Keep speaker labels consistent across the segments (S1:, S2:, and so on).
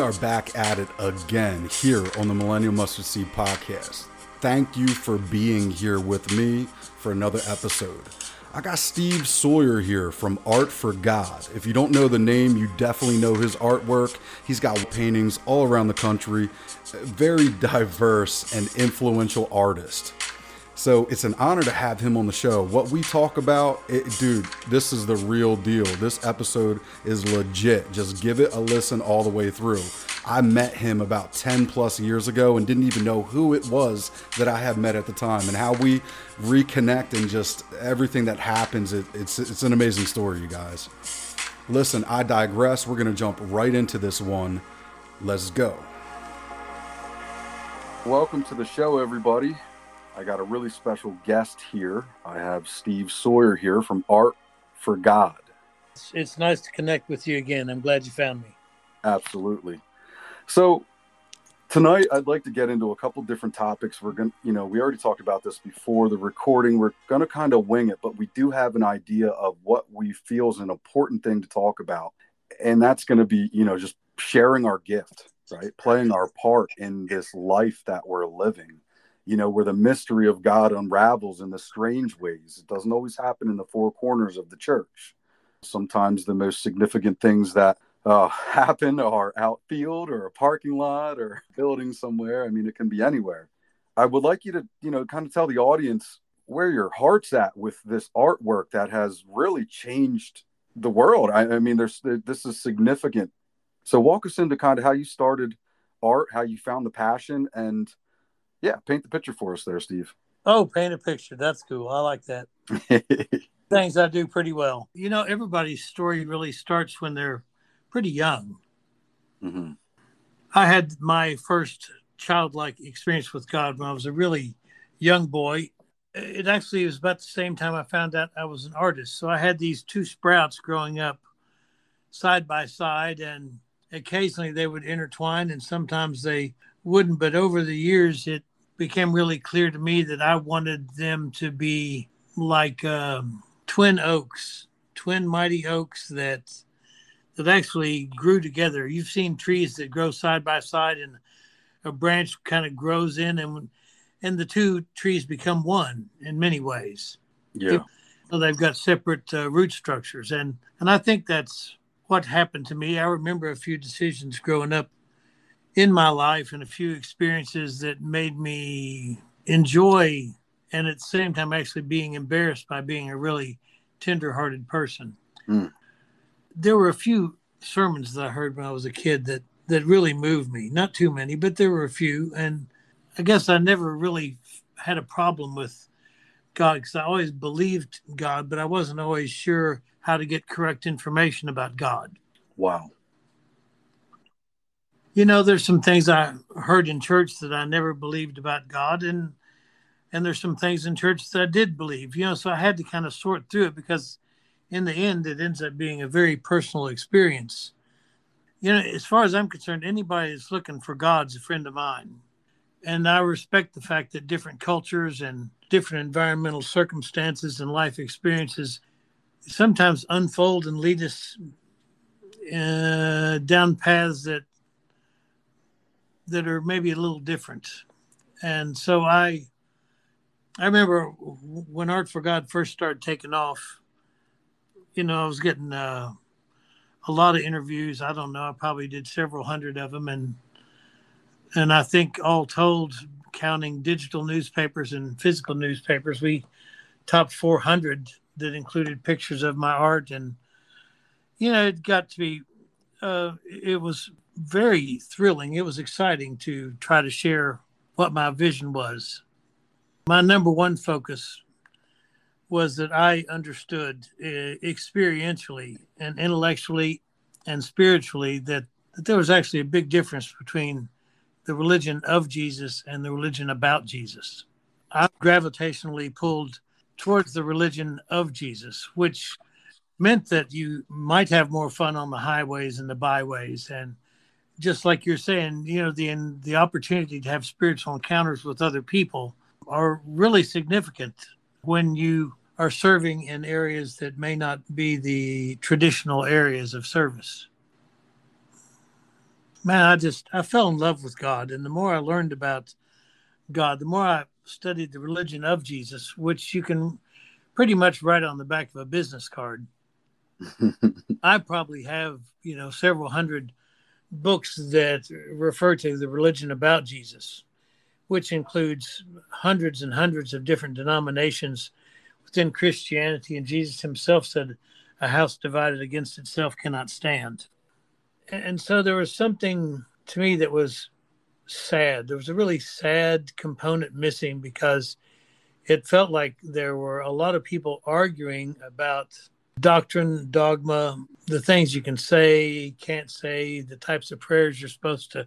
S1: Are back at it again here on the Millennial Mustard Seed Podcast. Thank you for being here with me for another episode. I got Steve Sawyer here from Art for God. If you don't know the name, you definitely know his artwork. He's got paintings all around the country. Very diverse and influential artist. So it's an honor to have him on the show. What we talk about, it, dude, this is the real deal. This episode is legit. Just give it a listen all the way through. I met him about 10 plus years ago and didn't even know who it was that I had met at the time and how we reconnect and just everything that happens. It, it's, it's an amazing story, you guys. Listen, I digress. We're going to jump right into this one. Let's go. Welcome to the show, everybody. I got a really special guest here. I have Steve Sawyer here from Art for God.
S2: It's, it's nice to connect with you again. I'm glad you found me.
S1: Absolutely. So tonight I'd like to get into a couple different topics. We're going to, you know, we already talked about this before the recording. We're going to kind of wing it, but we do have an idea of what we feel is an important thing to talk about. And that's going to be, you know, just sharing our gift, right? Playing our part in this life that we're living. You know, where the mystery of God unravels in the strange ways. It doesn't always happen in the four corners of the church. Sometimes the most significant things that uh, happen are outfield or a parking lot or a building somewhere. I mean, it can be anywhere. I would like you to, you know, kind of tell the audience where your heart's at with this artwork that has really changed the world. I, I mean, there's this is significant. So walk us into kind of how you started art, how you found the passion, and yeah, paint the picture for us there, Steve.
S2: Oh, paint a picture. That's cool. I like that. Things I do pretty well. You know, everybody's story really starts when they're pretty young.
S1: hmm
S2: I had my first childlike experience with God when I was a really young boy. It actually was about the same time I found out I was an artist. So I had these two sprouts growing up side by side, and occasionally they would intertwine, and sometimes they wouldn't. But over the years, it became really clear to me that I wanted them to be like um, twin oaks, twin mighty oaks that that actually grew together. You've seen trees that grow side by side, and a branch kind of grows in, and and the two trees become one in many ways.
S1: Yeah.
S2: So they've got separate uh, root structures, and and I think that's what happened to me. I remember a few decisions growing up in my life, and a few experiences that made me enjoy, and at the same time actually being embarrassed by being a really tender-hearted person.
S1: Mm.
S2: There were a few sermons that I heard when I was a kid that that really moved me. Not too many, but there were a few, and I guess I never really had a problem with God because I always believed God, but I wasn't always sure how to get correct information about God.
S1: Wow.
S2: You know, there's some things I heard in church that I never believed about God, and and there's some things in church that I did believe. You know, so I had to kind of sort through it because in the end, it ends up being a very personal experience. You know, as far as I'm concerned, anybody that's looking for God's a friend of mine. And I respect the fact that different cultures and different environmental circumstances and life experiences sometimes unfold and lead us uh, down paths that that are maybe a little different. And so I I remember when Art for God first started taking off, you know, I was getting uh, a lot of interviews. I don't know, I probably did several hundred of them, and and I think all told, counting digital newspapers and physical newspapers. We topped 400 that included pictures of my art. And, you know, it got to be, uh, it was very thrilling. It was exciting to try to share what my vision was. My number one focus was that I understood uh, experientially and intellectually and spiritually that, that there was actually a big difference between the religion of Jesus and the religion about Jesus. I gravitationally pulled towards the religion of Jesus, which meant that you might have more fun on the highways and the byways and just like you're saying you know the the opportunity to have spiritual encounters with other people are really significant when you are serving in areas that may not be the traditional areas of service. Man i just i fell in love with god and the more i learned about god the more i studied the religion of jesus which you can pretty much write on the back of a business card. I probably have you know several hundred books that refer to the religion about jesus which includes hundreds and hundreds of different denominations within christianity and jesus himself said a house divided against itself cannot stand and so there was something to me that was sad. There was a really sad component missing because it felt like there were a lot of people arguing about doctrine, dogma, the things you can say, can't say, the types of prayers you're supposed to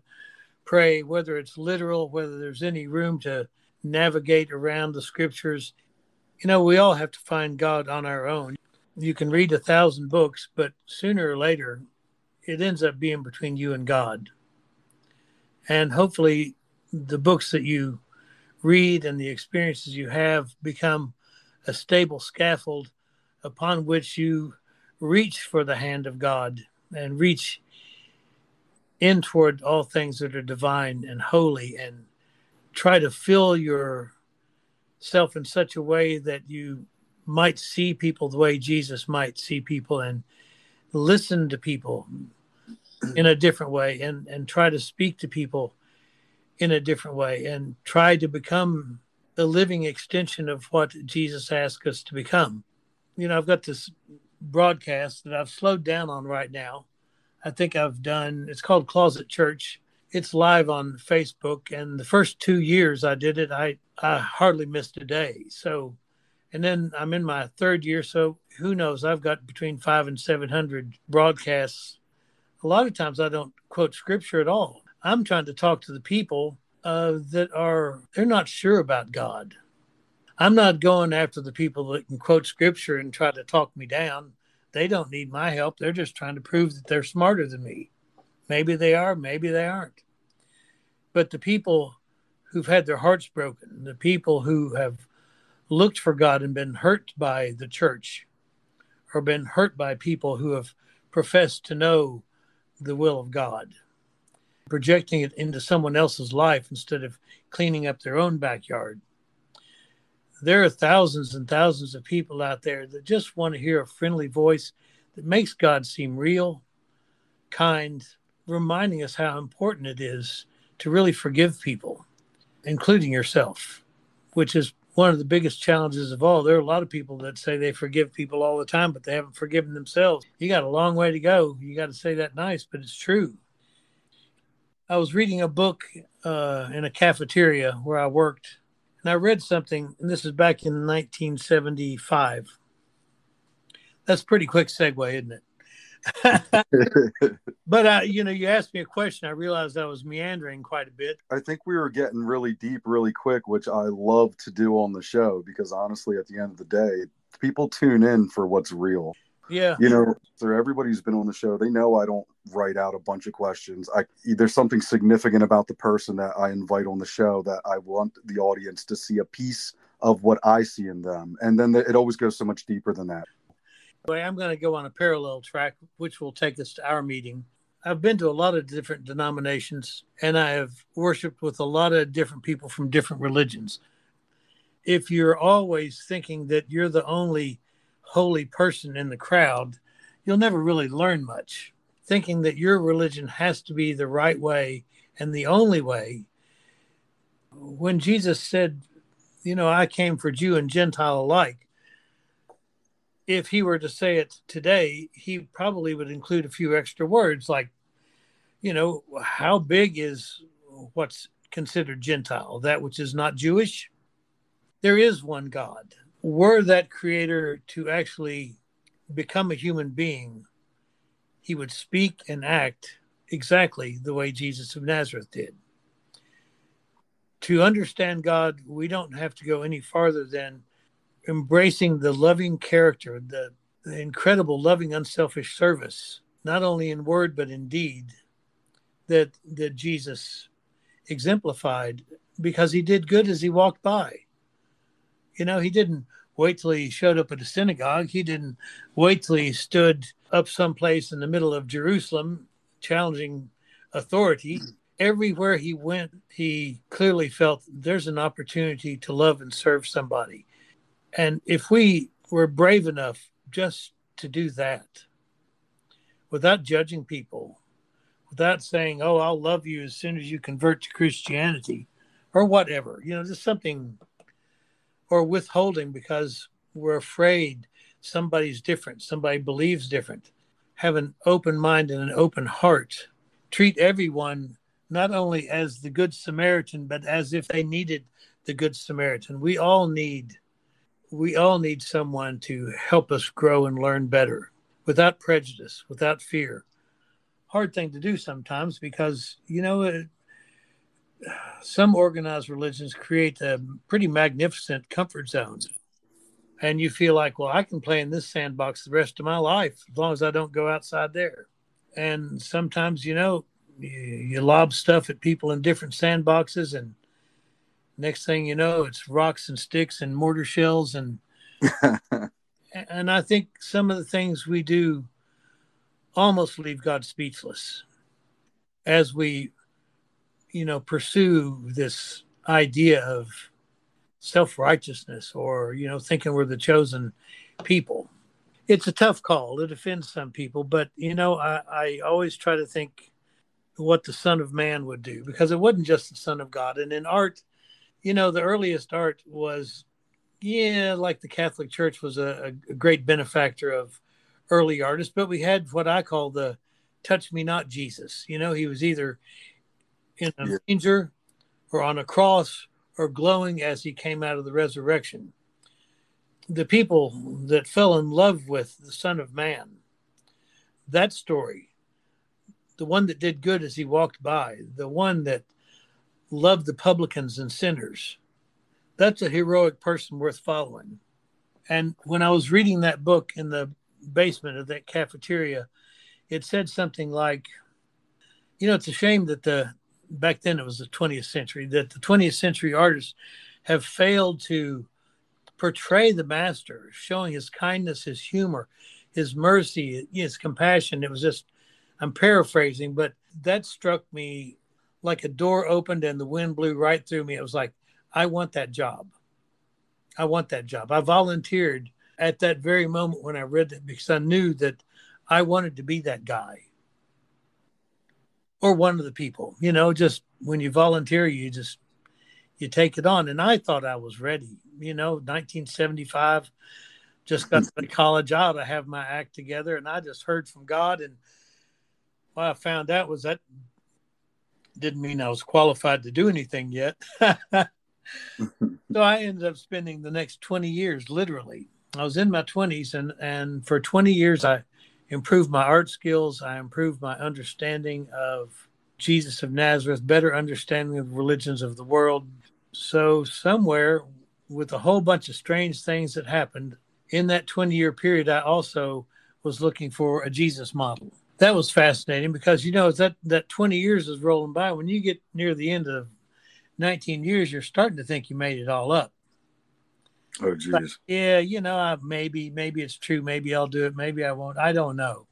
S2: pray, whether it's literal, whether there's any room to navigate around the scriptures. You know, we all have to find God on our own. You can read a thousand books, but sooner or later, it ends up being between you and God. And hopefully, the books that you read and the experiences you have become a stable scaffold upon which you reach for the hand of God and reach in toward all things that are divine and holy and try to fill yourself in such a way that you might see people the way Jesus might see people and listen to people in a different way and and try to speak to people in a different way and try to become the living extension of what Jesus asked us to become. You know, I've got this broadcast that I've slowed down on right now. I think I've done it's called Closet Church. It's live on Facebook and the first 2 years I did it I I hardly missed a day. So and then I'm in my third year so who knows I've got between 5 and 700 broadcasts a lot of times I don't quote scripture at all. I'm trying to talk to the people uh, that are they're not sure about God. I'm not going after the people that can quote scripture and try to talk me down. They don't need my help. They're just trying to prove that they're smarter than me. Maybe they are, maybe they aren't. But the people who've had their hearts broken, the people who have looked for God and been hurt by the church, or been hurt by people who have professed to know the will of God, projecting it into someone else's life instead of cleaning up their own backyard. There are thousands and thousands of people out there that just want to hear a friendly voice that makes God seem real, kind, reminding us how important it is to really forgive people, including yourself, which is one of the biggest challenges of all. There are a lot of people that say they forgive people all the time, but they haven't forgiven themselves. You got a long way to go. You got to say that nice, but it's true. I was reading a book uh, in a cafeteria where I worked, and I read something, and this is back in 1975. That's pretty quick segue, isn't it? but uh, you know, you asked me a question. I realized I was meandering quite a bit.
S1: I think we were getting really deep really quick, which I love to do on the show because honestly, at the end of the day, people tune in for what's real.
S2: Yeah.
S1: You know, for everybody who's been on the show, they know I don't write out a bunch of questions. I there's something significant about the person that I invite on the show that I want the audience to see a piece of what I see in them. And then it always goes so much deeper than that.
S2: I'm going to go on a parallel track, which will take us to our meeting. I've been to a lot of different denominations and I have worshiped with a lot of different people from different religions. If you're always thinking that you're the only holy person in the crowd, you'll never really learn much. Thinking that your religion has to be the right way and the only way when Jesus said, you know, I came for Jew and Gentile alike, if he were to say it today, he probably would include a few extra words like, you know, how big is what's considered Gentile, that which is not Jewish? There is one God. Were that creator to actually become a human being, he would speak and act exactly the way Jesus of Nazareth did. To understand God, we don't have to go any farther than embracing the loving character, the, the incredible, loving, unselfish service, not only in word but in deed, that that Jesus exemplified because he did good as he walked by. You know, he didn't wait till he showed up at a synagogue. He didn't wait till he stood up someplace in the middle of Jerusalem challenging authority. Everywhere he went, he clearly felt there's an opportunity to love and serve somebody. And if we were brave enough just to do that without judging people, without saying, oh, I'll love you as soon as you convert to Christianity or whatever, you know, just something or withholding because we're afraid somebody's different, somebody believes different. Have an open mind and an open heart. Treat everyone not only as the Good Samaritan, but as if they needed the Good Samaritan. We all need we all need someone to help us grow and learn better without prejudice, without fear. Hard thing to do sometimes because, you know, some organized religions create a pretty magnificent comfort zones. And you feel like, well, I can play in this sandbox the rest of my life as long as I don't go outside there. And sometimes, you know, you, you lob stuff at people in different sandboxes and next thing you know it's rocks and sticks and mortar shells and and i think some of the things we do almost leave god speechless as we you know pursue this idea of self-righteousness or you know thinking we're the chosen people. It's a tough call. It offends some people but you know i, I always try to think what the son of man would do because it wasn't just the son of god. And in art you know, the earliest art was, yeah, like the Catholic Church was a, a great benefactor of early artists, but we had what I call the touch me not Jesus. You know, he was either in a yeah. manger or on a cross or glowing as he came out of the resurrection. The people that fell in love with the Son of Man, that story, the one that did good as he walked by, the one that loved the publicans and sinners. That's a heroic person worth following. And when I was reading that book in the basement of that cafeteria, it said something like, you know, it's a shame that the back then it was the 20th century that the 20th century artists have failed to portray the master, showing his kindness, his humor, his mercy, his compassion. It was just, I'm paraphrasing, but that struck me like a door opened and the wind blew right through me. It was like, I want that job. I want that job. I volunteered at that very moment when I read that because I knew that I wanted to be that guy or one of the people. You know, just when you volunteer, you just you take it on. And I thought I was ready. You know, 1975, just got to college out. I have my act together, and I just heard from God. And what I found out was that didn't mean I was qualified to do anything yet. so I ended up spending the next 20 years literally. I was in my 20s and and for 20 years I improved my art skills, I improved my understanding of Jesus of Nazareth, better understanding of religions of the world. So somewhere with a whole bunch of strange things that happened in that 20 year period I also was looking for a Jesus model. That was fascinating because you know that that 20 years is rolling by when you get near the end of 19 years you're starting to think you made it all up
S1: oh geez
S2: yeah you know I, maybe maybe it's true maybe i'll do it maybe i won't i don't know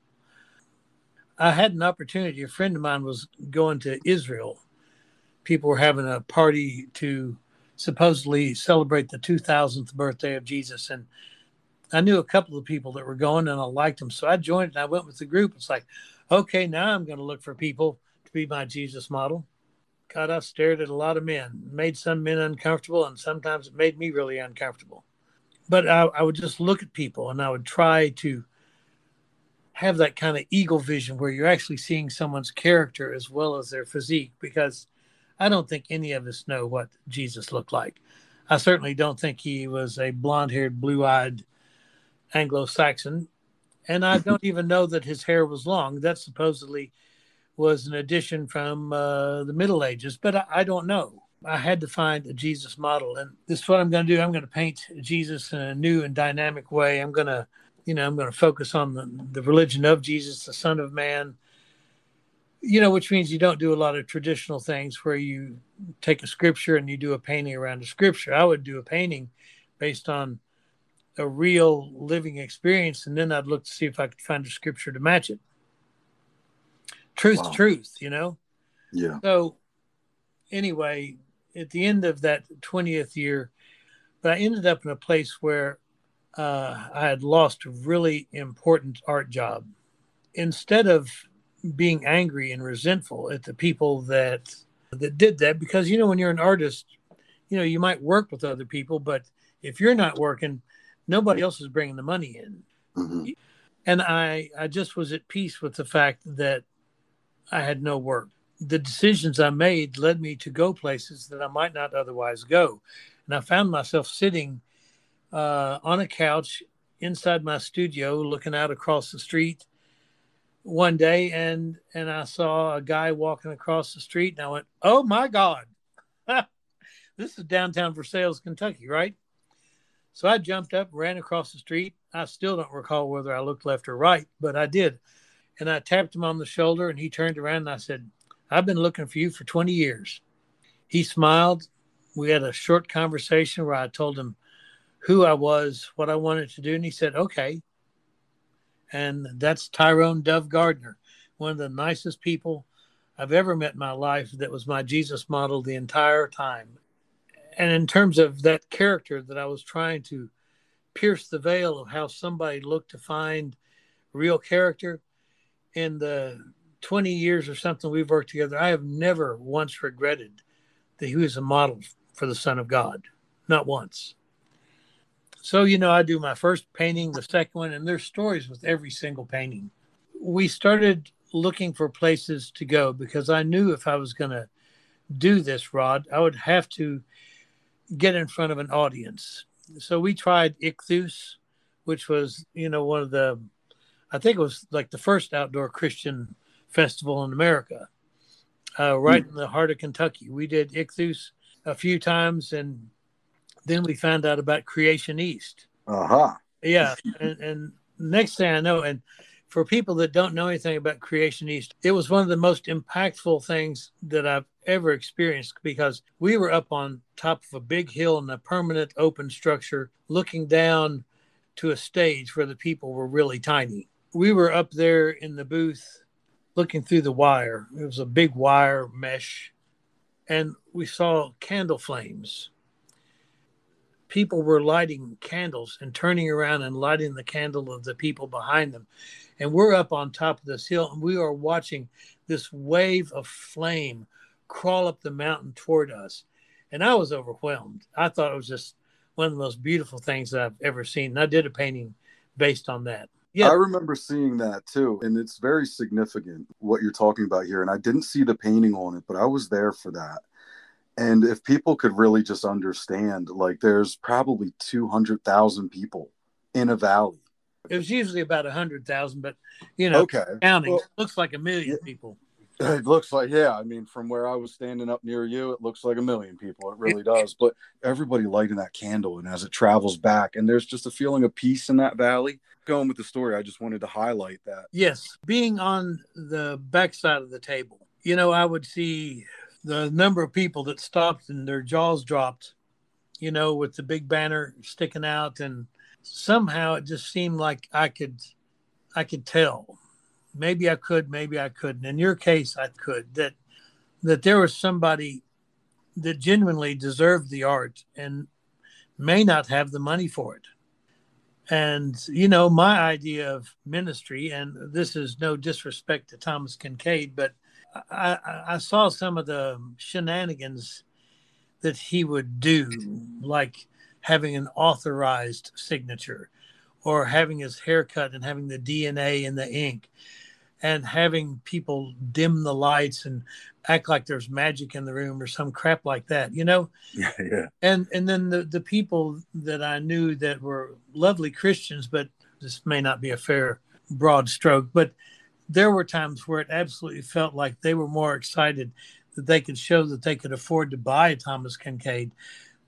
S2: i had an opportunity a friend of mine was going to israel people were having a party to supposedly celebrate the 2000th birthday of jesus and I knew a couple of people that were going and I liked them. So I joined and I went with the group. It's like, okay, now I'm going to look for people to be my Jesus model. God, I've stared at a lot of men, made some men uncomfortable, and sometimes it made me really uncomfortable. But I, I would just look at people and I would try to have that kind of eagle vision where you're actually seeing someone's character as well as their physique because I don't think any of us know what Jesus looked like. I certainly don't think he was a blonde haired, blue eyed Anglo Saxon. And I don't even know that his hair was long. That supposedly was an addition from uh, the Middle Ages, but I, I don't know. I had to find a Jesus model. And this is what I'm going to do. I'm going to paint Jesus in a new and dynamic way. I'm going to, you know, I'm going to focus on the, the religion of Jesus, the Son of Man, you know, which means you don't do a lot of traditional things where you take a scripture and you do a painting around a scripture. I would do a painting based on a real living experience, and then I'd look to see if I could find a scripture to match it. Truth wow. truth, you know?
S1: Yeah.
S2: So, anyway, at the end of that 20th year, but I ended up in a place where uh, I had lost a really important art job. Instead of being angry and resentful at the people that that did that because you know when you're an artist you know you might work with other people but if you're not working nobody else is bringing the money in mm-hmm. and i i just was at peace with the fact that i had no work the decisions i made led me to go places that i might not otherwise go and i found myself sitting uh, on a couch inside my studio looking out across the street one day and and I saw a guy walking across the street and I went, "Oh my god. this is downtown Versailles, Kentucky, right?" So I jumped up, ran across the street. I still don't recall whether I looked left or right, but I did. And I tapped him on the shoulder and he turned around and I said, "I've been looking for you for 20 years." He smiled. We had a short conversation where I told him who I was, what I wanted to do, and he said, "Okay." and that's Tyrone Dove Gardner, one of the nicest people I've ever met in my life. That was my Jesus model the entire time. And in terms of that character that I was trying to pierce the veil of how somebody looked to find real character in the 20 years or something we've worked together, I have never once regretted that he was a model for the Son of God. Not once. So, you know, I do my first painting, the second one, and there's stories with every single painting. We started looking for places to go because I knew if I was going to do this, Rod, I would have to get in front of an audience. So we tried Ichthus, which was, you know, one of the, I think it was like the first outdoor Christian festival in America, uh, right mm. in the heart of Kentucky. We did Ichthus a few times and then we found out about Creation East.
S1: Uh huh.
S2: Yeah, and, and next thing I know, and for people that don't know anything about Creation East, it was one of the most impactful things that I've ever experienced because we were up on top of a big hill in a permanent open structure looking down to a stage where the people were really tiny. We were up there in the booth looking through the wire. It was a big wire mesh, and we saw candle flames people were lighting candles and turning around and lighting the candle of the people behind them. And we're up on top of this hill and we are watching this wave of flame crawl up the mountain toward us. And I was overwhelmed. I thought it was just one of the most beautiful things I've ever seen. And I did a painting based on that.
S1: Yeah. I remember seeing that too. And it's very significant what you're talking about here. And I didn't see the painting on it, but I was there for that and if people could really just understand like there's probably 200,000 people in a valley
S2: it was usually about 100,000 but you know okay counting well, looks like a million yeah, people
S1: it looks like yeah i mean from where i was standing up near you it looks like a million people. It really does. But everybody lighting that candle and as it travels back and there's just a feeling of peace in that valley. Going with the story i just wanted to highlight that.
S2: Yes being on the backside of the table you know i would see the number of people that stopped and their jaws dropped, you know, with the big banner sticking out, and somehow it just seemed like I could, I could tell. Maybe I could, maybe I couldn't. In your case, I could that that there was somebody that genuinely deserved the art and may not have the money for it. And you know, my idea of ministry, and this is no disrespect to Thomas Kinkade, but I, I saw some of the shenanigans that he would do, like having an authorized signature or having his haircut and having the DNA in the ink and having people dim the lights and act like there's magic in the room or some crap like that, you know?
S1: Yeah, yeah.
S2: And and then the, the people that I knew that were lovely Christians, but this may not be a fair broad stroke, but there were times where it absolutely felt like they were more excited that they could show that they could afford to buy a Thomas Kinkade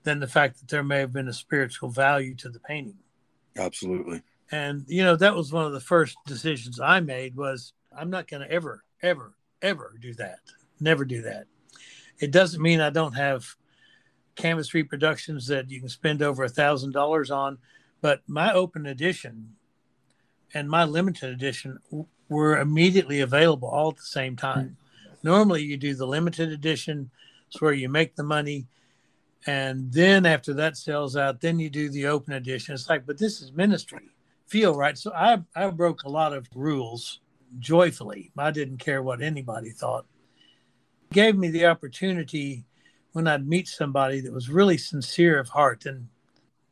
S2: than the fact that there may have been a spiritual value to the painting.
S1: Absolutely.
S2: And you know, that was one of the first decisions I made was I'm not going to ever ever ever do that. Never do that. It doesn't mean I don't have canvas reproductions that you can spend over a thousand dollars on, but my open edition and my limited edition were immediately available all at the same time. Normally, you do the limited edition, it's where you make the money, and then after that sells out, then you do the open edition. It's like, but this is ministry, feel right. So I I broke a lot of rules joyfully. I didn't care what anybody thought. It gave me the opportunity when I'd meet somebody that was really sincere of heart and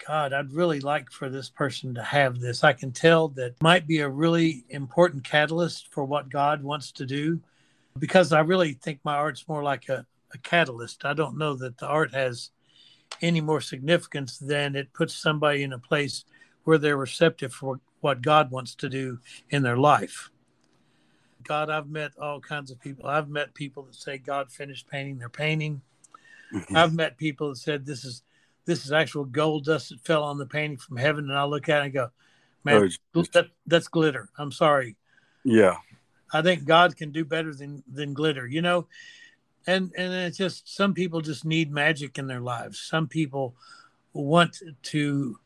S2: God, I'd really like for this person to have this. I can tell that might be a really important catalyst for what God wants to do because I really think my art's more like a, a catalyst. I don't know that the art has any more significance than it puts somebody in a place where they're receptive for what God wants to do in their life. God, I've met all kinds of people. I've met people that say God finished painting their painting. Mm-hmm. I've met people that said this is this is actual gold dust that fell on the painting from heaven, and I look at it and go, man, oh, that, that's glitter. I'm sorry.
S1: Yeah,
S2: I think God can do better than than glitter, you know. And and it's just some people just need magic in their lives. Some people want to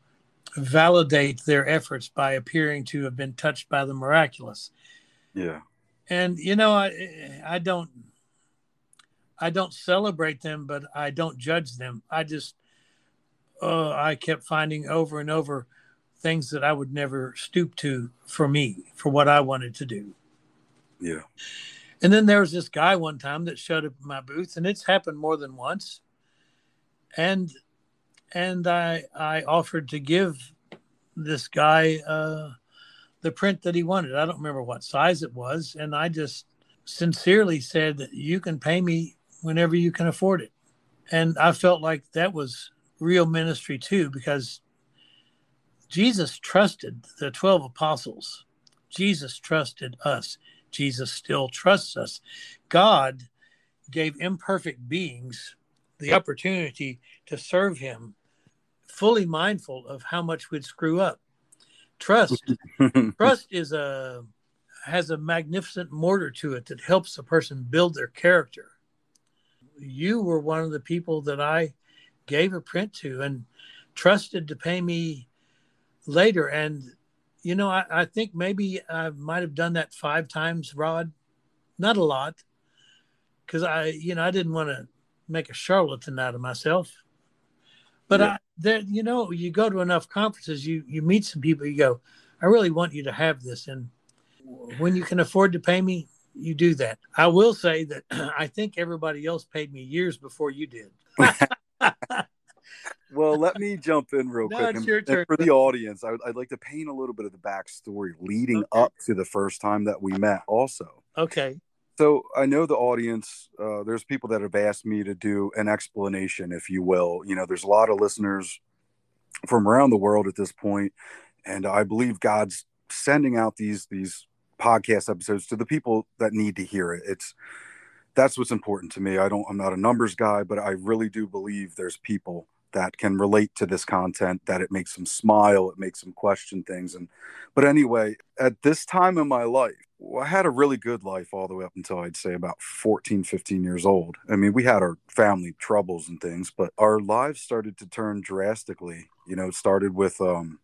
S2: validate their efforts by appearing to have been touched by the miraculous.
S1: Yeah.
S2: And you know, I I don't I don't celebrate them, but I don't judge them. I just uh, I kept finding over and over things that I would never stoop to for me, for what I wanted to do.
S1: Yeah.
S2: And then there was this guy one time that showed up in my booth, and it's happened more than once. And and I I offered to give this guy uh, the print that he wanted. I don't remember what size it was, and I just sincerely said, that "You can pay me whenever you can afford it." And I felt like that was real ministry too, because Jesus trusted the 12 apostles. Jesus trusted us. Jesus still trusts us. God gave imperfect beings the opportunity to serve him, fully mindful of how much we'd screw up. Trust, trust is a has a magnificent mortar to it that helps a person build their character. You were one of the people that I gave a print to and trusted to pay me later. And, you know, I, I think maybe I might have done that five times, Rod. Not a lot, because I, you know, I didn't want to make a charlatan out of myself. But yeah. I, there, you know, you go to enough conferences, you you meet some people, you go, I really want you to have this, and when you can afford to pay me, you do that. I will say that I think everybody else paid me years before you did.
S1: well, let me jump in real no, quick. And, and for the audience, I would, I'd like to paint a little bit of the backstory leading okay. up to the first time that we met, also.
S2: Okay.
S1: So I know the audience, uh, there's people that have asked me to do an explanation, if you will. You know, there's a lot of listeners from around the world at this point, and I believe God's sending out these these podcast episodes to the people that need to hear it. It's that's what's important to me. I don't I'm not a numbers guy, but I really do believe there's people that can relate to this content that it makes them smile, it makes them question things and but anyway, at this time in my life, I had a really good life all the way up until I'd say about 14, 15 years old. I mean, we had our family troubles and things, but our lives started to turn drastically. You know, it started with um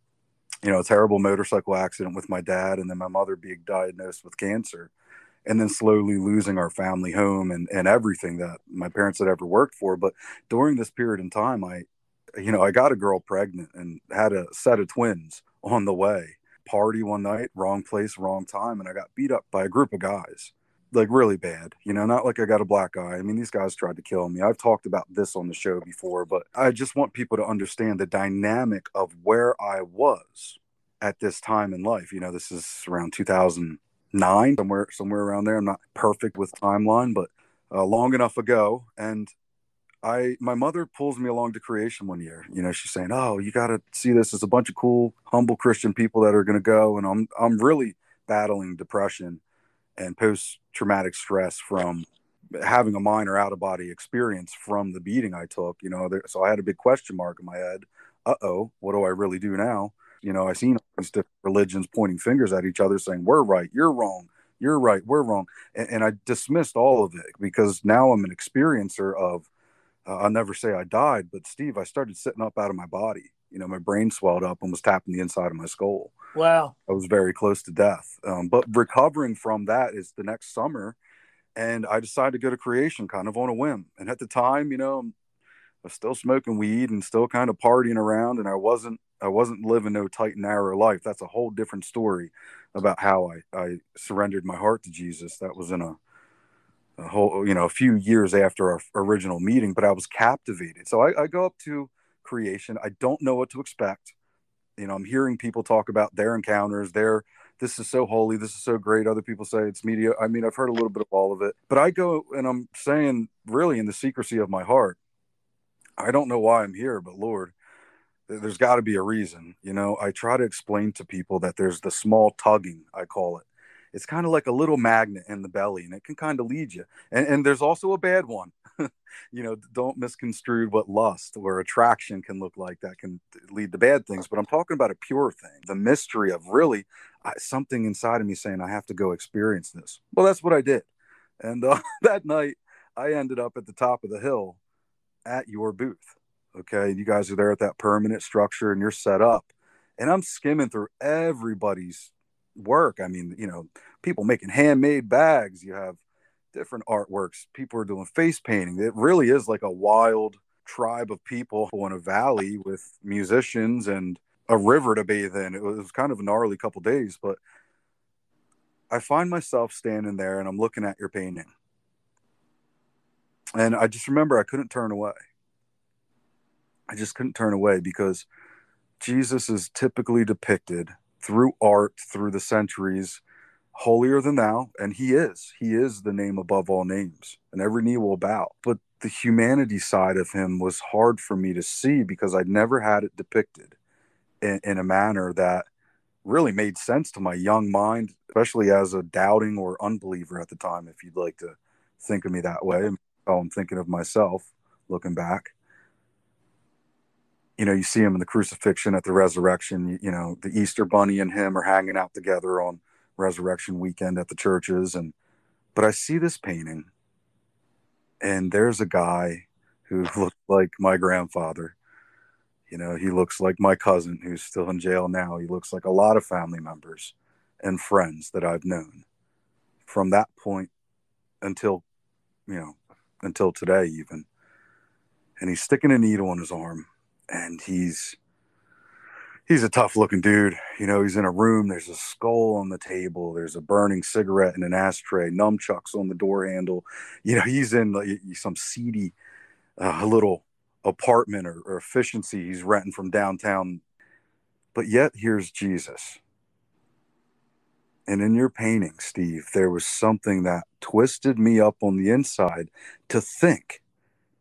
S1: you know, a terrible motorcycle accident with my dad and then my mother being diagnosed with cancer and then slowly losing our family home and, and everything that my parents had ever worked for. But during this period in time, I, you know, I got a girl pregnant and had a set of twins on the way. Party one night, wrong place, wrong time, and I got beat up by a group of guys. like really bad. You know, not like I got a black eye. I mean, these guys tried to kill me. I've talked about this on the show before, but I just want people to understand the dynamic of where I was at this time in life. You know, this is around 2009, somewhere somewhere around there. I'm not perfect with timeline, but uh, long enough ago. And I, my mother pulls me along to creation one year. You know, she's saying, "Oh, you got to see this. There's a bunch of cool, humble Christian people that are going to go." And I'm, I'm really battling depression and post traumatic stress from having a minor out of body experience from the beating I took. You know, there, so I had a big question mark in my head. Uh oh, what do I really do now? You know, I seen these different religions pointing fingers at each other, saying we're right, you're wrong, you're right, we're wrong, and, and I dismissed all of it because now I'm an experiencer of. Uh, I'll never say I died, but Steve, I started sitting up out of my body. You know, my brain swelled up and was tapping the inside of my skull.
S2: Wow.
S1: I was very close to death. Um, but recovering from that is the next summer. And I decided to go to creation kind of on a whim. And at the time, you know, I was still smoking weed and still kind of partying around. And I wasn't, I wasn't living no tight and narrow life. That's a whole different story about how I, I surrendered my heart to Jesus. That was in a, a whole, you know, a few years after our original meeting, but I was captivated. So I, I go up to creation. I don't know what to expect you know i'm hearing people talk about their encounters their this is so holy this is so great other people say it's media i mean i've heard a little bit of all of it but i go and i'm saying really in the secrecy of my heart i don't know why i'm here but lord there's got to be a reason you know i try to explain to people that there's the small tugging i call it it's kind of like a little magnet in the belly and it can kind of lead you and, and there's also a bad one you know, don't misconstrue what lust or attraction can look like. That can lead to bad things. But I'm talking about a pure thing, the mystery of really I, something inside of me saying, I have to go experience this. Well, that's what I did. And uh, that night, I ended up at the top of the hill at your booth. Okay. You guys are there at that permanent structure and you're set up. And I'm skimming through everybody's work. I mean, you know, people making handmade bags. You have different artworks. People are doing face painting. It really is like a wild tribe of people in a valley with musicians and a river to bathe in. It was kind of a gnarly couple days, but I find myself standing there and I'm looking at your painting. And I just remember I couldn't turn away. I just couldn't turn away because Jesus is typically depicted through art, through the centuries, holier than thou and he is. He is the name above all names and every knee will bow. But the humanity side of him was hard for me to see because i'd never had it depicted in, in a manner that really made sense to my young mind especially as a doubting or unbeliever at the time if you'd like to think of me that way. How oh, i'm thinking of myself looking back you know you see him in the crucifixion at the resurrection you, you know the easter bunny and him are hanging out together on resurrection weekend at the churches and but I see this painting and there's a guy who looks like my grandfather. You know, he looks like my cousin who's still in jail now. He looks like a lot of family members and friends that I've known from that point until, you know, until today, even. And he's sticking a needle in his arm and he's he's a tough looking dude. You know, he's in a room. There's a skull on the table. There's a burning cigarette in an ashtray. Nunchucks on the door handle. You know, he's in like, some seedy uh, little apartment or, or efficiency he's renting from downtown. But yet, here's Jesus. And in your painting, Steve, there was something that twisted me up on the inside to think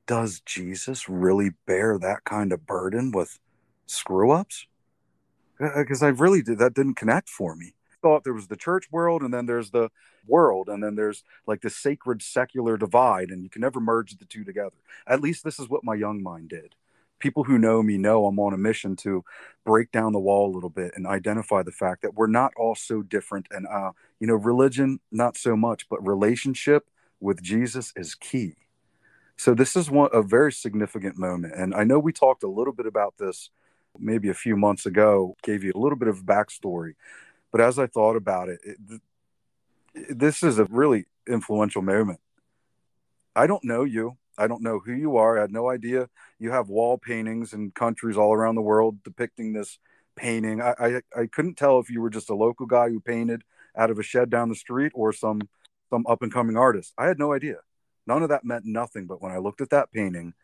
S1: does Jesus really bear that kind of burden with screw ups? because uh, I really did that didn't connect for me. Thought there was the church world and then there's the world and then there's like the sacred secular divide and you can never merge the two together. At least this is what my young mind did. People who know me know I'm on a mission to break down the wall a little bit and identify the fact that we're not all so different. And uh, you know, religion not so much, but relationship with Jesus is key. So this is one a very significant moment, and I know we talked a little bit about this maybe a few months ago, gave you a little bit of backstory. But as I thought about it, it this is a really influential moment. I don't know you. I don't know who you are. I had no idea you have wall paintings in countries all around the world depicting this painting. I, I, I couldn't tell if you were just a local guy who painted out of a shed down the street or some some up and coming artist. I had no idea. None of that meant nothing. But when I looked at that painting,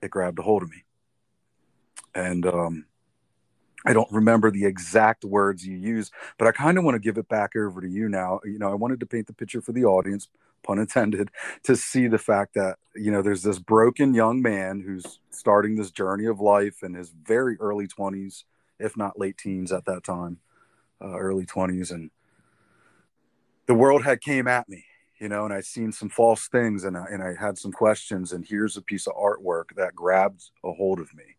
S1: it grabbed a hold of me. And um, I don't remember the exact words you used, but I kind of want to give it back over to you now. You know, I wanted to paint the picture for the audience, pun intended, to see the fact that, you know, there's this broken young man who's starting this journey of life in his very early 20s, if not late teens at that time, uh, early 20s. And the world had came at me you know, and I'd seen some false things and I, and I had some questions. And here's a piece of artwork that grabbed a hold of me.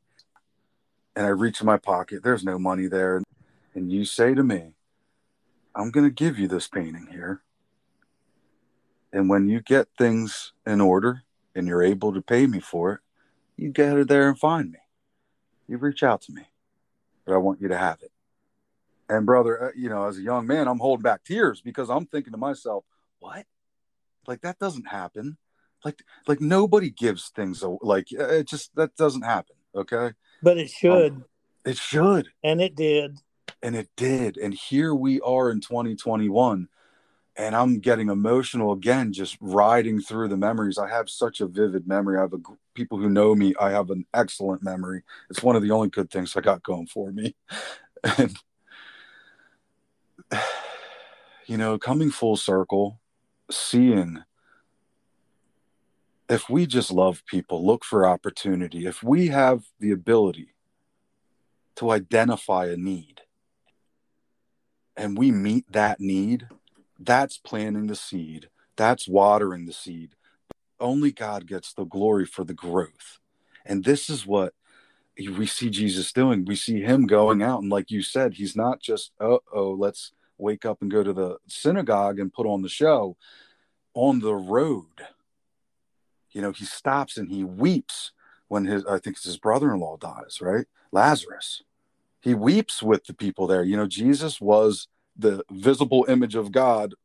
S1: And I reach in my pocket, there's no money there. And you say to me, I'm going to give you this painting here. And when you get things in order and you're able to pay me for it, you get it there and find me. You reach out to me, but I want you to have it. And brother, uh, you know, as a young man, I'm holding back tears because I'm thinking to myself, what? Like that doesn't happen. Like like nobody gives things like uh, it just that doesn't happen. Okay.
S2: But it should. Um,
S1: it should.
S2: And it did.
S1: And it did. And here we are in 2021 and I'm getting emotional again, just riding through the memories. I have such a vivid memory. I have a, people who know me. I have an excellent memory. It's one of the only good things I got going for me. And you know, coming full circle, seeing if we just love people, look for opportunity, if we have the ability to identify a need and we meet that need, that's planting the seed, that's watering the seed. Only God gets the glory for the growth. And this is what we see Jesus doing. We see him going out, and like you said, he's not just, oh, oh, let's wake up and go to the synagogue and put on the show on the road you know he stops and he weeps when his i think it's his brother-in-law dies right? Lazarus. He weeps with the people there. You know jesus was the visible image of god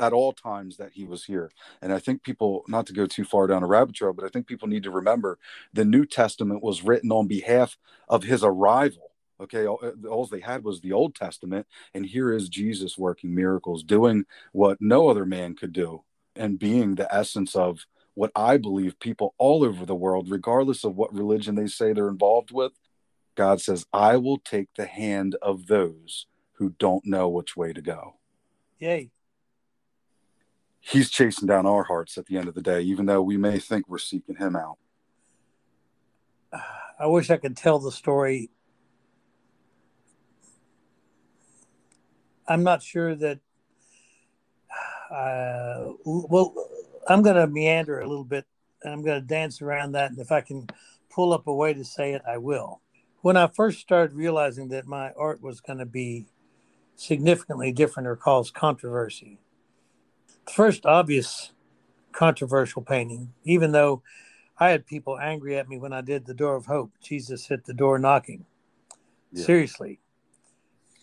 S1: at all times that he was here. And i think people not to go too far down a rabbit trail but i think people need to remember the new testament was written on behalf of his arrival Okay, all, uh, all, they had was the Old Testament, and here is Jesus working miracles, doing what no other man could do, and being the essence of what I believe people all over the world, regardless of what religion they say they're involved with, God says, I will take the hand of those who don't know which way to go.
S2: Yay.
S1: He's chasing down our hearts at the end of the day, even though we may think we're seeking him out.
S2: I wish I could tell the story I'm not sure that. Uh, well, I'm going to meander a little bit, and I'm going to dance around that. And if I can pull up a way to say it, I will. When I first started realizing that my art was going to be significantly different or cause controversy, the first obvious controversial painting, even though I had people angry at me when I did the Door of Hope, Jesus hit the door knocking. Yeah. Seriously,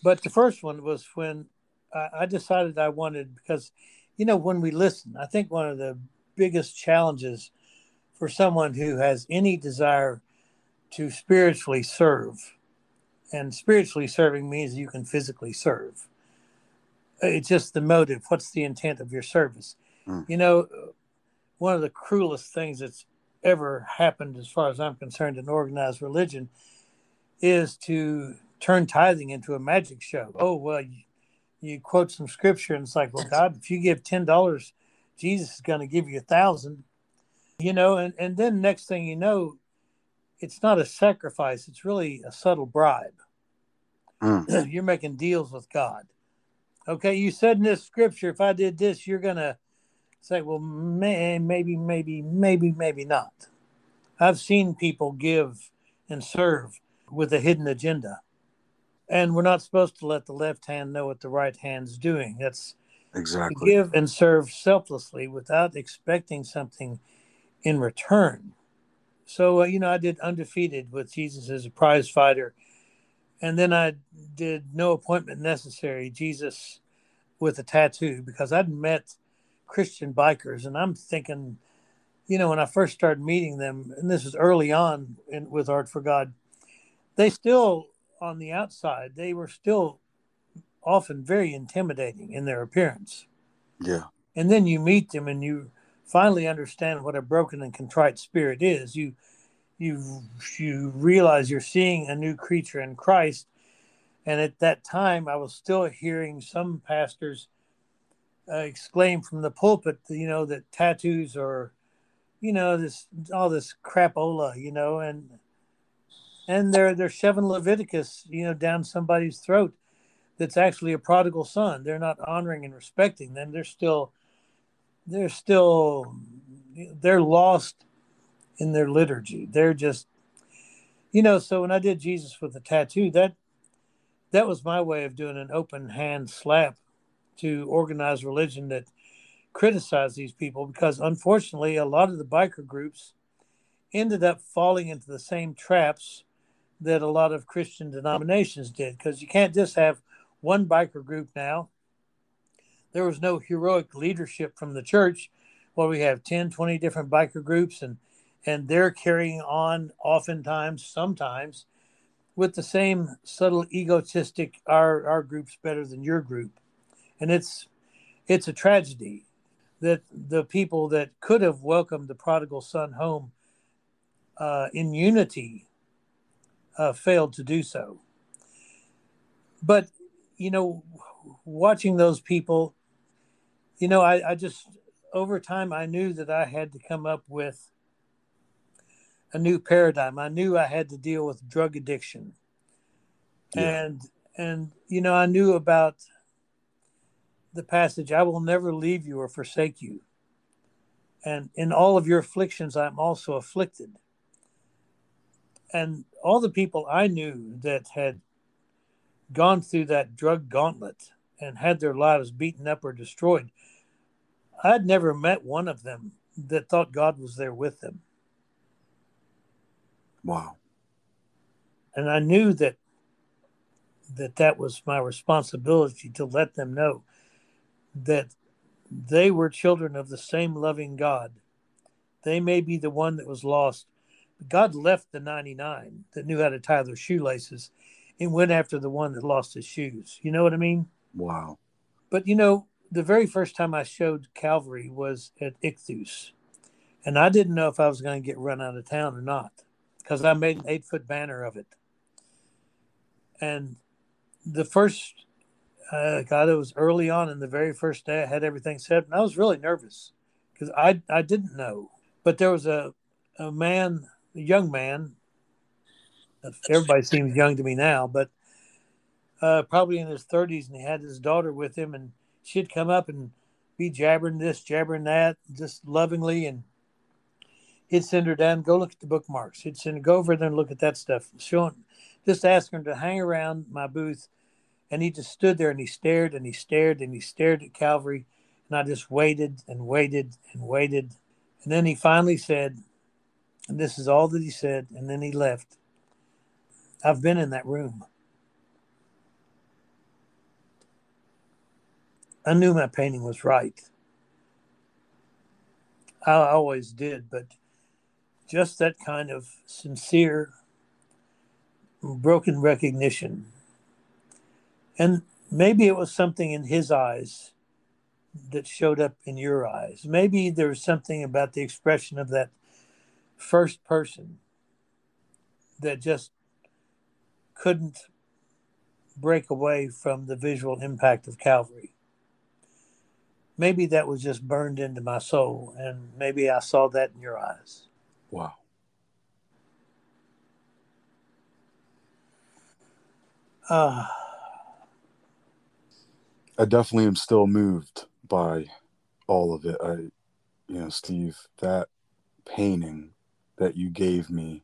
S2: but the first one was when I decided I wanted, because, you know, when we listen, I think one of the biggest challenges for someone who has any desire to spiritually serve, and spiritually serving means you can physically serve. It's just the motive. What's the intent of your service? Mm. You know, one of the cruelest things that's ever happened, as far as I'm concerned, in organized religion is to turn tithing into a magic show. Oh, well, you, you quote some scripture and it's like, well, God, if you give $10, Jesus is going to give you a thousand, you know, and, and then next thing you know, it's not a sacrifice. It's really a subtle bribe. Mm. you're making deals with God. Okay. You said in this scripture, if I did this, you're going to say, well, may, maybe, maybe, maybe, maybe not. I've seen people give and serve with a hidden agenda and we're not supposed to let the left hand know what the right hand's doing. That's
S1: exactly
S2: give and serve selflessly without expecting something in return. So uh, you know, I did undefeated with Jesus as a prize fighter, and then I did no appointment necessary. Jesus with a tattoo because I'd met Christian bikers, and I'm thinking, you know, when I first started meeting them, and this is early on in, with Art for God, they still on the outside, they were still often very intimidating in their appearance.
S1: Yeah.
S2: and then you meet them and you finally understand what a broken and contrite spirit is. You you you realize you're seeing a new creature in Christ. And at that time, I was still hearing some pastors uh, exclaim from the pulpit, you know, that tattoos are, you know, this all this crapola, you know, and and they're they're shoving Leviticus, you know, down somebody's throat. That's actually a prodigal son. They're not honoring and respecting them. They're still, they're still, they're lost in their liturgy. They're just, you know. So when I did Jesus with a tattoo, that that was my way of doing an open hand slap to organized religion that criticized these people because unfortunately a lot of the biker groups ended up falling into the same traps that a lot of Christian denominations did because you can't just have one biker group now. There was no heroic leadership from the church. Well, we have 10, 20 different biker groups and and they're carrying on oftentimes, sometimes, with the same subtle egotistic our our group's better than your group and it's it's a tragedy that the people that could have welcomed the prodigal son home uh, in unity uh, failed to do so. But you know, watching those people, you know, I, I just over time I knew that I had to come up with a new paradigm. I knew I had to deal with drug addiction, yeah. and and you know I knew about the passage, I will never leave you or forsake you. And in all of your afflictions, I'm also afflicted. And all the people I knew that had gone through that drug gauntlet and had their lives beaten up or destroyed, I'd never met one of them that thought God was there with them.
S1: Wow.
S2: And I knew that that that was my responsibility to let them know that they were children of the same loving God. They may be the one that was lost. God left the 99 that knew how to tie their shoelaces and went after the one that lost his shoes. You know what I mean?
S1: Wow.
S2: But you know, the very first time I showed Calvary was at Ichthus. And I didn't know if I was going to get run out of town or not because I made an eight foot banner of it. And the first uh, God, it was early on in the very first day. I had everything set, and I was really nervous because I I didn't know. But there was a a man, young man. Everybody seems young to me now, but uh, probably in his thirties, and he had his daughter with him, and she'd come up and be jabbering this, jabbering that, just lovingly, and he'd send her down, go look at the bookmarks. He'd send her go over there and look at that stuff, showing, just asking her to hang around my booth and he just stood there and he stared and he stared and he stared at Calvary. And I just waited and waited and waited. And then he finally said, and this is all that he said, and then he left. I've been in that room. I knew my painting was right. I always did, but just that kind of sincere, broken recognition and maybe it was something in his eyes that showed up in your eyes. Maybe there was something about the expression of that first person that just couldn't break away from the visual impact of Calvary. Maybe that was just burned into my soul, and maybe I saw that in your eyes.
S1: Wow.
S2: Ah. Uh,
S1: I definitely am still moved by all of it. I, you know, Steve, that painting that you gave me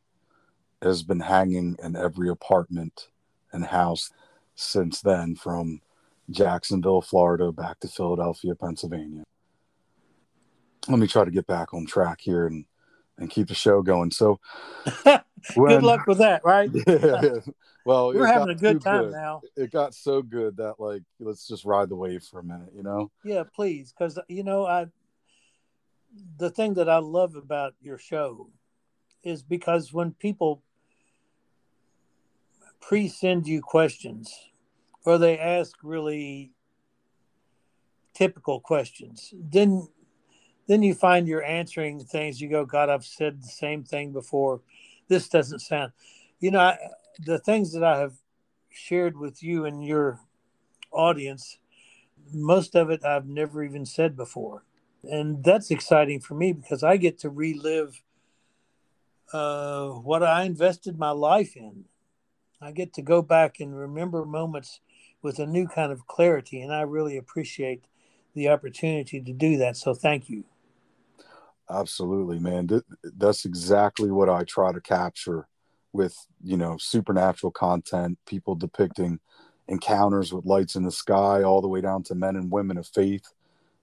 S1: has been hanging in every apartment and house since then, from Jacksonville, Florida, back to Philadelphia, Pennsylvania. Let me try to get back on track here and and keep the show going. So,
S2: when, good luck with that, right?
S1: yeah, well,
S2: we're having a good time
S1: good.
S2: now.
S1: It got so good that like let's just ride the wave for a minute, you know?
S2: Yeah, please, because you know I. The thing that I love about your show is because when people pre-send you questions or they ask really typical questions. Then then you find you're answering things. You go, God, I've said the same thing before. This doesn't sound, you know, I, the things that I have shared with you and your audience, most of it I've never even said before. And that's exciting for me because I get to relive uh, what I invested my life in. I get to go back and remember moments with a new kind of clarity, and I really appreciate the opportunity to do that. So thank you.
S1: Absolutely, man. That's exactly what I try to capture with, you know, supernatural content, people depicting encounters with lights in the sky, all the way down to men and women of faith.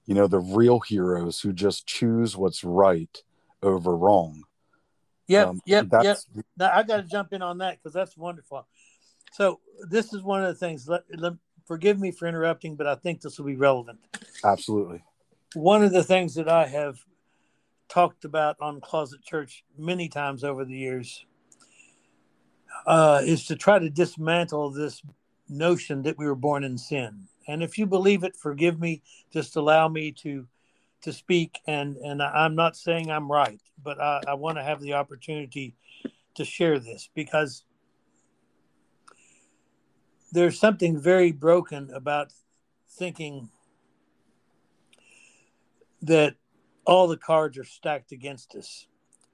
S1: You know, the real heroes who just choose what's right over wrong.
S2: Yep, um, yep, yep. Now, I got to jump in on that because that's wonderful. So this is one of the things. Let, let, forgive me for interrupting, but I think this will be relevant.
S1: Absolutely.
S2: One of the things that I have talked about on Closet Church many times over the years uh, is to try to dismantle this notion that we were born in sin. And if you believe it, forgive me. Just allow me to to speak. And and I'm not saying I'm right, but I, I want to have the opportunity to share this because there's something very broken about thinking that all the cards are stacked against us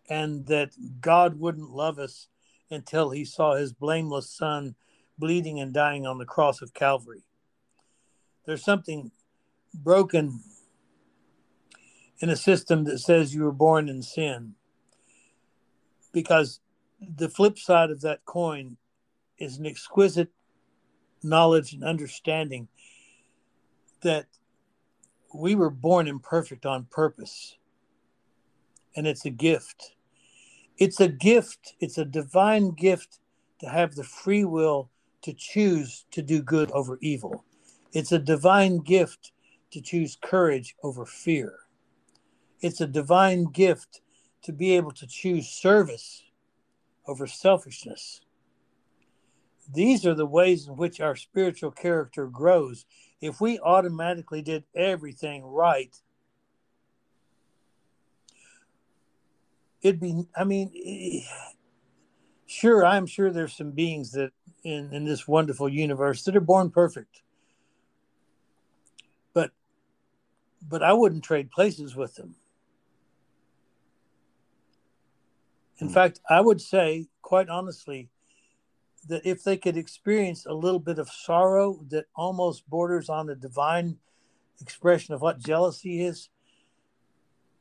S2: and that God wouldn't love us until he saw his blameless son bleeding and dying on the cross of Calvary. There's something broken in a system that says you were born in sin because the flip side of that coin is an exquisite knowledge and understanding that we were born imperfect on purpose. And it's a gift. It's a gift, it's a divine gift to have the free will to choose to do good over evil. It's a divine gift to choose courage over fear. It's a divine gift to be able to choose service over selfishness. These are the ways in which our spiritual character grows. If we automatically did everything right, it'd be, I mean, sure, I'm sure there's some beings that in, in this wonderful universe that are born perfect. But but I wouldn't trade places with them. In mm. fact, I would say, quite honestly, that if they could experience a little bit of sorrow that almost borders on the divine expression of what jealousy is,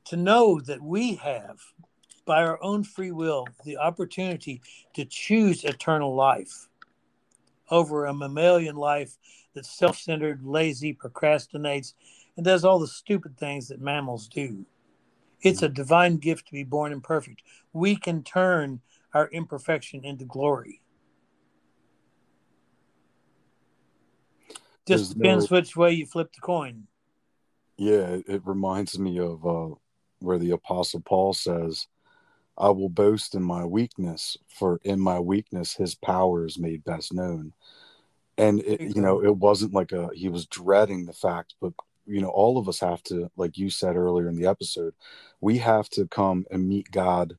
S2: to know that we have, by our own free will, the opportunity to choose eternal life over a mammalian life that's self centered, lazy, procrastinates, and does all the stupid things that mammals do. It's a divine gift to be born imperfect. We can turn our imperfection into glory. Just There's depends no, which way you flip the coin.
S1: Yeah, it reminds me of uh, where the Apostle Paul says, I will boast in my weakness, for in my weakness his power is made best known. And it, you know, it wasn't like a he was dreading the fact, but you know, all of us have to, like you said earlier in the episode, we have to come and meet God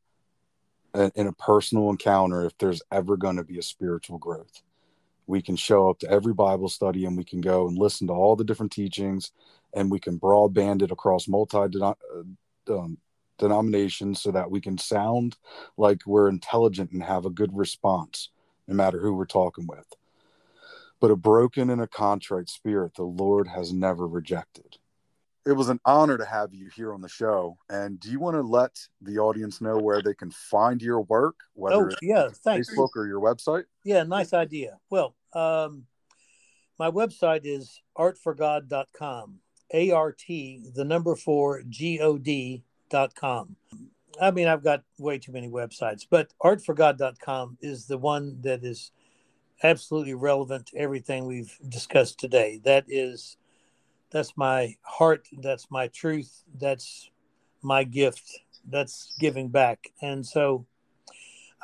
S1: in a personal encounter if there's ever going to be a spiritual growth we can show up to every Bible study and we can go and listen to all the different teachings and we can broadband it across multi uh, um, denominations so that we can sound like we're intelligent and have a good response no matter who we're talking with. But a broken and a contrite spirit, the Lord has never rejected it was an honor to have you here on the show. And do you want to let the audience know where they can find your work, whether
S2: oh, yeah, thanks.
S1: Facebook or your website?
S2: Yeah, nice idea. Well, um, my website is artforgod.com, A R T, the number four, G O D.com. I mean, I've got way too many websites, but artforgod.com is the one that is absolutely relevant to everything we've discussed today. That is that's my heart that's my truth that's my gift that's giving back and so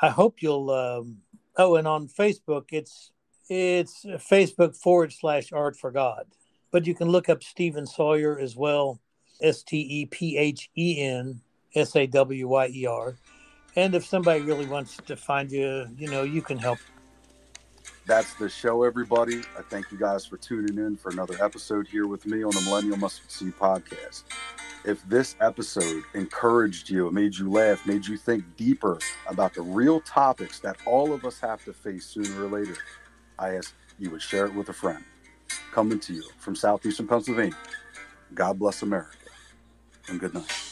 S2: i hope you'll um, oh and on facebook it's it's facebook forward slash art for god but you can look up Stephen Sawyer as well, S T E P H E N S A W Y E R. And if somebody really wants to find you, you know, you can help.
S1: That's the show, everybody. I thank you guys for tuning in for another episode here with me on the Millennial Mustard Seed podcast. If this episode encouraged you, made you laugh, made you think deeper about the real topics that all of us have to face sooner or later, I ask you would share it with a friend. Coming to you from southeastern Pennsylvania. God bless America and good night.